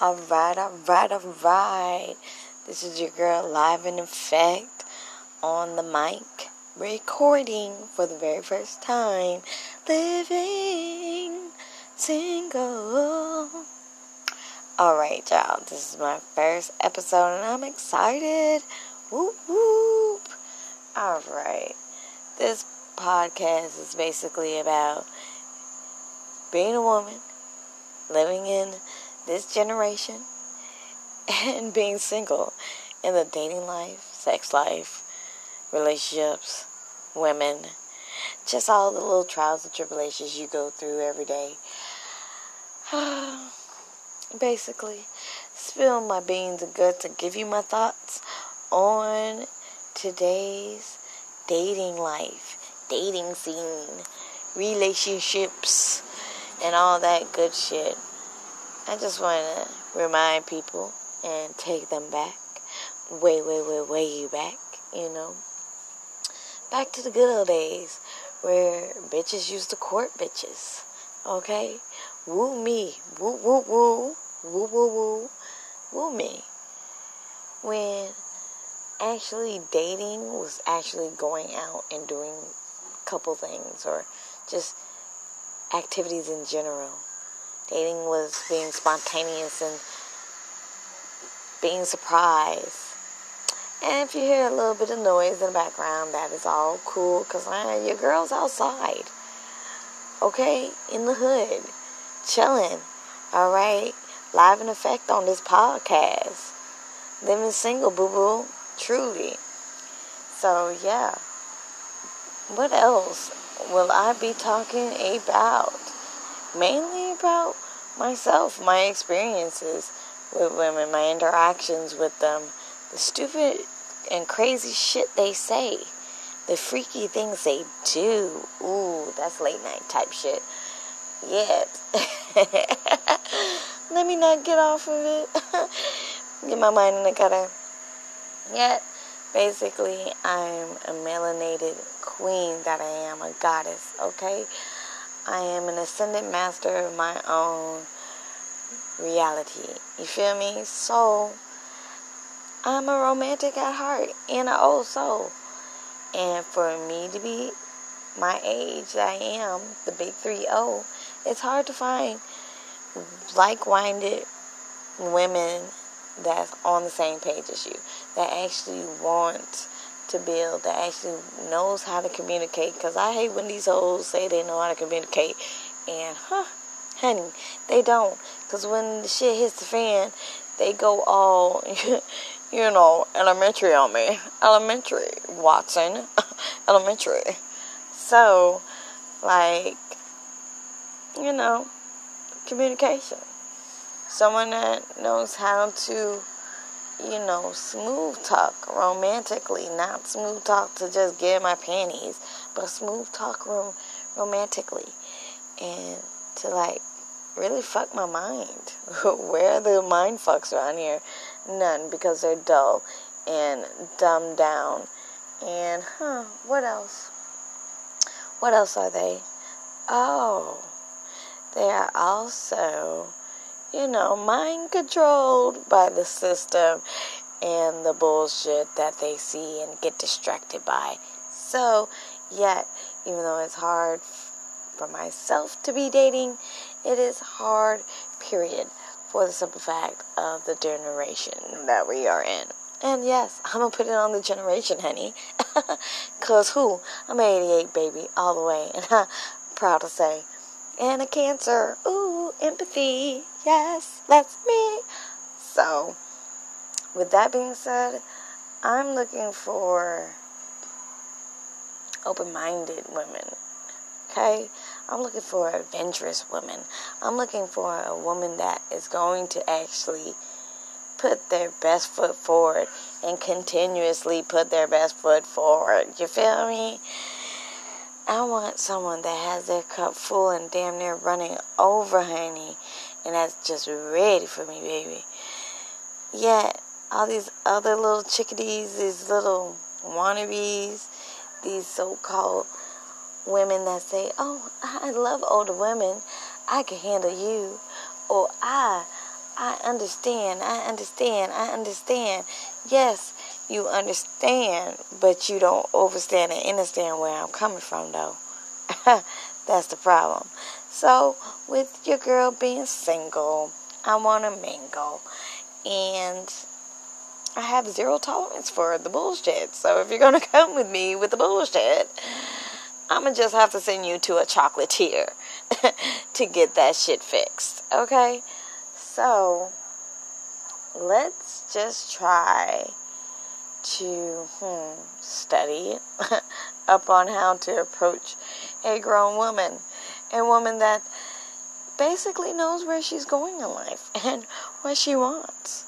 Alright, alright, alright. This is your girl live in effect on the mic, recording for the very first time, living single. Alright, y'all, this is my first episode and I'm excited. Whoop whoop. Alright, this podcast is basically about being a woman, living in this generation and being single in the dating life, sex life, relationships, women, just all the little trials and tribulations you go through every day. Basically, spill my beans and guts and give you my thoughts on today's dating life, dating scene, relationships, and all that good shit. I just want to remind people and take them back, way, way, way, way back, you know. Back to the good old days where bitches used to court bitches, okay? Woo me, woo, woo, woo, woo, woo, woo, woo me. When actually dating was actually going out and doing couple things or just activities in general Dating was being spontaneous and being surprised. And if you hear a little bit of noise in the background, that is all cool because your girl's outside. Okay? In the hood. Chilling. Alright? Live in effect on this podcast. Living single, boo boo. Truly. So, yeah. What else will I be talking about? Mainly about myself, my experiences with women, my interactions with them, the stupid and crazy shit they say, the freaky things they do. Ooh, that's late night type shit. Yet, let me not get off of it. get my mind in the gutter. Yet, basically, I'm a melanated queen that I am, a goddess, okay? I am an ascended master of my own reality. You feel me? So, I'm a romantic at heart and an old soul. And for me to be my age I am, the big 3 0, it's hard to find like minded women that's on the same page as you, that actually want to build that actually knows how to communicate. Because I hate when these hoes say they know how to communicate. And, huh, honey, they don't. Because when the shit hits the fan, they go all, you know, elementary on me. Elementary, Watson. elementary. So, like, you know, communication. Someone that knows how to you know, smooth talk romantically, not smooth talk to just get my panties, but smooth talk rom- romantically, and to like really fuck my mind. Where are the mind fucks around here? None, because they're dull and dumbed down. And huh, what else? What else are they? Oh, they are also you know, mind controlled by the system and the bullshit that they see and get distracted by. So, yet, even though it's hard for myself to be dating, it is hard, period, for the simple fact of the generation that we are in. And yes, I'm gonna put it on the generation, honey. Cause who? I'm 88, baby, all the way. And I'm proud to say. And a cancer. Ooh, empathy. Yes, that's me. So, with that being said, I'm looking for open minded women. Okay? I'm looking for adventurous women. I'm looking for a woman that is going to actually put their best foot forward and continuously put their best foot forward. You feel me? I want someone that has their cup full and damn near running over, honey. And that's just ready for me, baby. Yet, all these other little chickadees, these little wannabes, these so called women that say, Oh, I love older women, I can handle you, or I I understand, I understand, I understand. Yes, you understand, but you don't overstand and understand where I'm coming from, though. That's the problem. So, with your girl being single, I want to mingle. And I have zero tolerance for the bullshit. So, if you're going to come with me with the bullshit, I'm going to just have to send you to a chocolatier to get that shit fixed. Okay? So, let's just try to hmm, study up on how to approach a grown woman, a woman that basically knows where she's going in life and what she wants.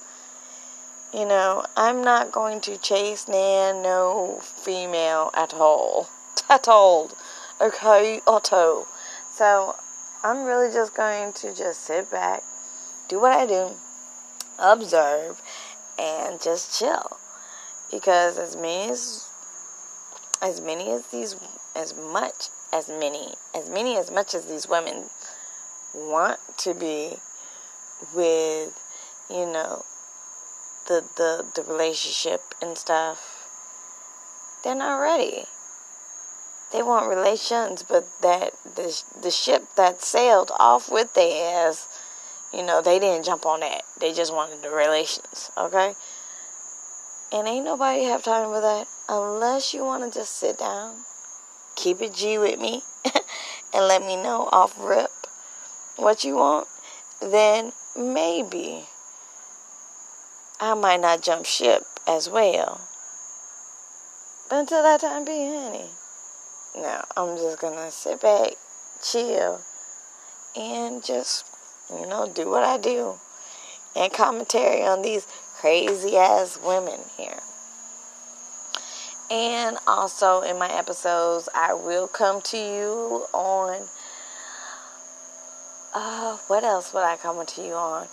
You know, I'm not going to chase Nan, no female at all. At all. Okay, Otto. So, I'm really just going to just sit back, do what I do, observe, and just chill because as many as as many as these as much as many as many as much as these women want to be with you know the the the relationship and stuff they're not ready. They want relations but that the the ship that sailed off with their ass you know they didn't jump on that. They just wanted the relations okay and ain't nobody have time for that unless you want to just sit down, keep it G with me, and let me know off rip what you want. Then maybe I might not jump ship as well. But until that time be, honey, no, I'm just gonna sit back, chill, and just, you know, do what I do. And commentary on these crazy ass women here. And also in my episodes, I will come to you on. Uh, what else would I come to you on?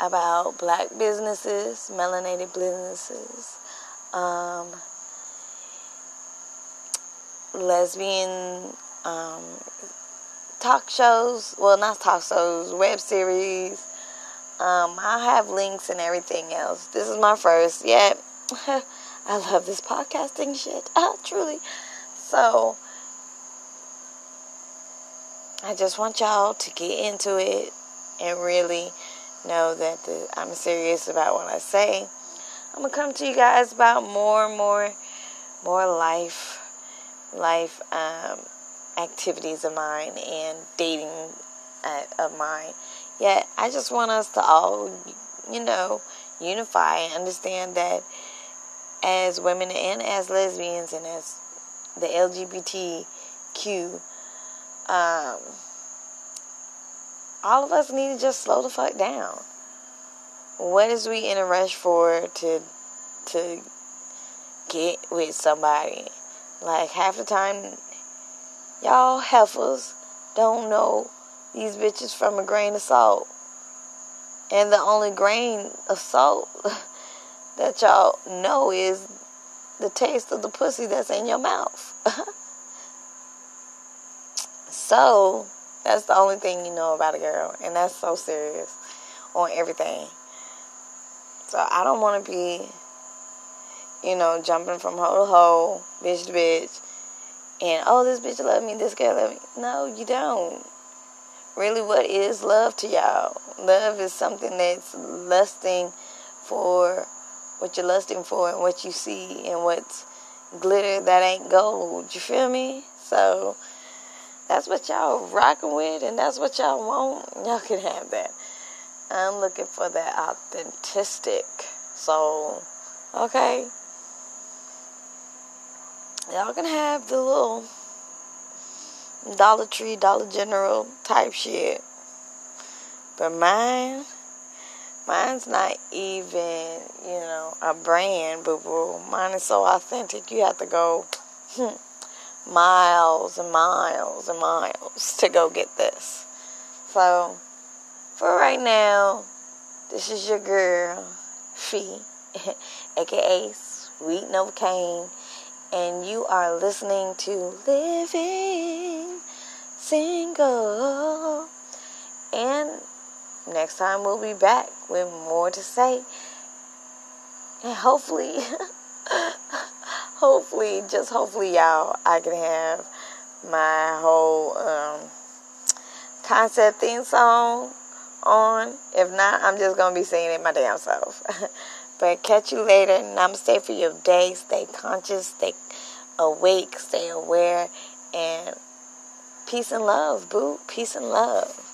About black businesses, melanated businesses, um, lesbian um, talk shows. Well, not talk shows, web series um, I have links and everything else. This is my first. Yeah, I love this podcasting shit. Uh, truly. So, I just want y'all to get into it and really know that the, I'm serious about what I say. I'm gonna come to you guys about more and more, more life, life um, activities of mine and dating uh, of mine Yet, I just want us to all, you know, unify and understand that as women and as lesbians and as the LGBTQ, um, all of us need to just slow the fuck down. What is we in a rush for to to get with somebody? Like half the time, y'all heifers don't know these bitches from a grain of salt. And the only grain of salt that y'all know is the taste of the pussy that's in your mouth. so, that's the only thing you know about a girl. And that's so serious on everything. So, I don't want to be, you know, jumping from hole to hole, bitch to bitch. And, oh, this bitch love me, this girl love me. No, you don't really what is love to y'all? Love is something that's lusting for what you're lusting for and what you see and what's glitter that ain't gold. You feel me? So that's what y'all rocking with and that's what y'all want. Y'all can have that. I'm looking for that authentic soul. Okay? Y'all can have the little Dollar Tree, Dollar General type shit. But mine, mine's not even, you know, a brand, boo boo. Mine is so authentic, you have to go hmm, miles and miles and miles to go get this. So, for right now, this is your girl, Fee, aka Sweet Novocaine and you are listening to Living Single. And next time we'll be back with more to say. And hopefully, hopefully, just hopefully, y'all, I can have my whole um, concept theme song on. If not, I'm just going to be singing it my damn self. but catch you later. Namaste for your day. Stay conscious, stay awake, stay aware, and peace and love, boo. Peace and love.